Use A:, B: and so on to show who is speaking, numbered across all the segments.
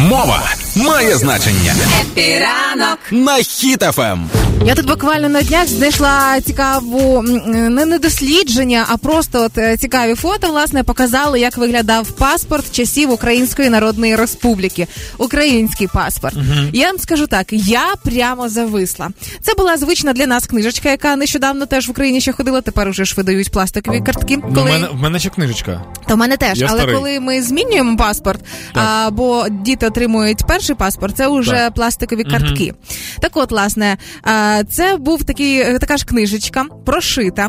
A: Мова має значення. Happy ранок на Хіт FM.
B: Я тут буквально на днях знайшла цікаву не не дослідження, а просто от е, цікаві фото. Власне показали, як виглядав паспорт часів Української Народної Республіки. Український паспорт. uh Я вам скажу так: я прямо зависла. Це була звична для нас книжечка, яка нещодавно теж в Україні ще ходила. Тепер уже ж видають пластикові картки.
C: Коли... В мене в мене ще книжечка.
B: То в мене теж,
C: я
B: але
C: старий.
B: коли ми змінюємо паспорт, або діти отримують перший паспорт, це вже так. пластикові картки. uh Так, от, власне. Це був такий така ж книжечка, прошита,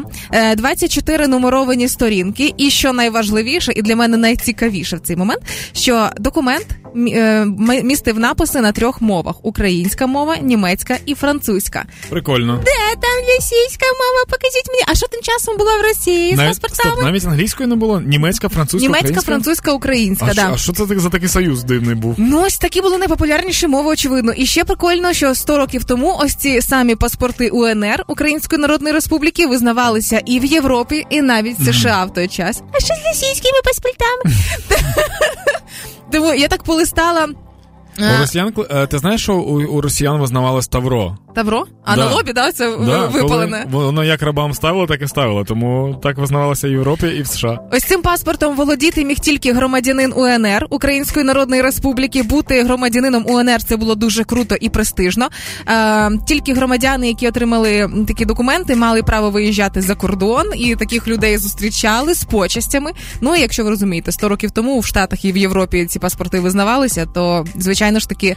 B: 24 нумеровані сторінки. І що найважливіше, і для мене найцікавіше в цей момент, що документ містив написи на трьох мовах: українська мова, німецька і французька.
C: Прикольно.
B: Де там російська мова? Покажіть мені. А що тим часом було в Росії?
C: Навіть, паспортами? Стоп, навіть англійської не було? Німецька, французька,
B: німецька,
C: українська?
B: французька, українська.
C: А,
B: да.
C: а що це за такий союз дивний був?
B: Ну ось такі були найпопулярніші мови, очевидно. І ще прикольно, що 100 років тому ось ці самі паспорти УНР Української Народної Республіки визнавалися і в Європі, і навіть в США в той час. А що з російськими паспортами? Тому я так полистала.
C: У росіян ти знаєш, що у, у росіян визнавали Тавро?
B: Тавро? А
C: да.
B: на лобі, да, це
C: да,
B: випалене?
C: Коли воно як рабам ставило, так і ставило. Тому так визнавалося в Європі, і в США.
B: Ось цим паспортом володіти міг тільки громадянин УНР Української Народної Республіки. Бути громадянином УНР це було дуже круто і престижно. Е, тільки громадяни, які отримали такі документи, мали право виїжджати за кордон, і таких людей зустрічали з почастями. Ну і якщо ви розумієте, 100 років тому в Штатах і в Європі ці паспорти визнавалися, то звичайно ж таки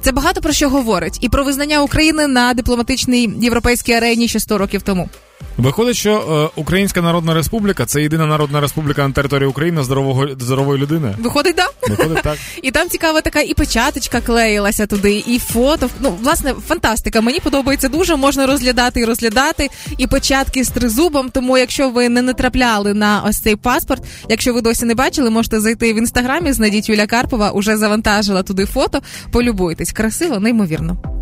B: це багато про що говорить і про визнання України на дипломатичній європейській арені ще 100 років тому.
C: Виходить, що е, Українська Народна Республіка це єдина народна республіка на території України здорового здорової людини.
B: Виходить, да?
C: Виходить, так.
B: І там цікава така і печаточка клеїлася туди, і фото. Ну, власне, фантастика. Мені подобається дуже. Можна розглядати і розглядати, і печатки з тризубом. Тому, якщо ви не натрапляли на ось цей паспорт, якщо ви досі не бачили, можете зайти в інстаграмі, знайдіть Юля Карпова, уже завантажила туди фото. Полюбуйтесь. Красиво, неймовірно.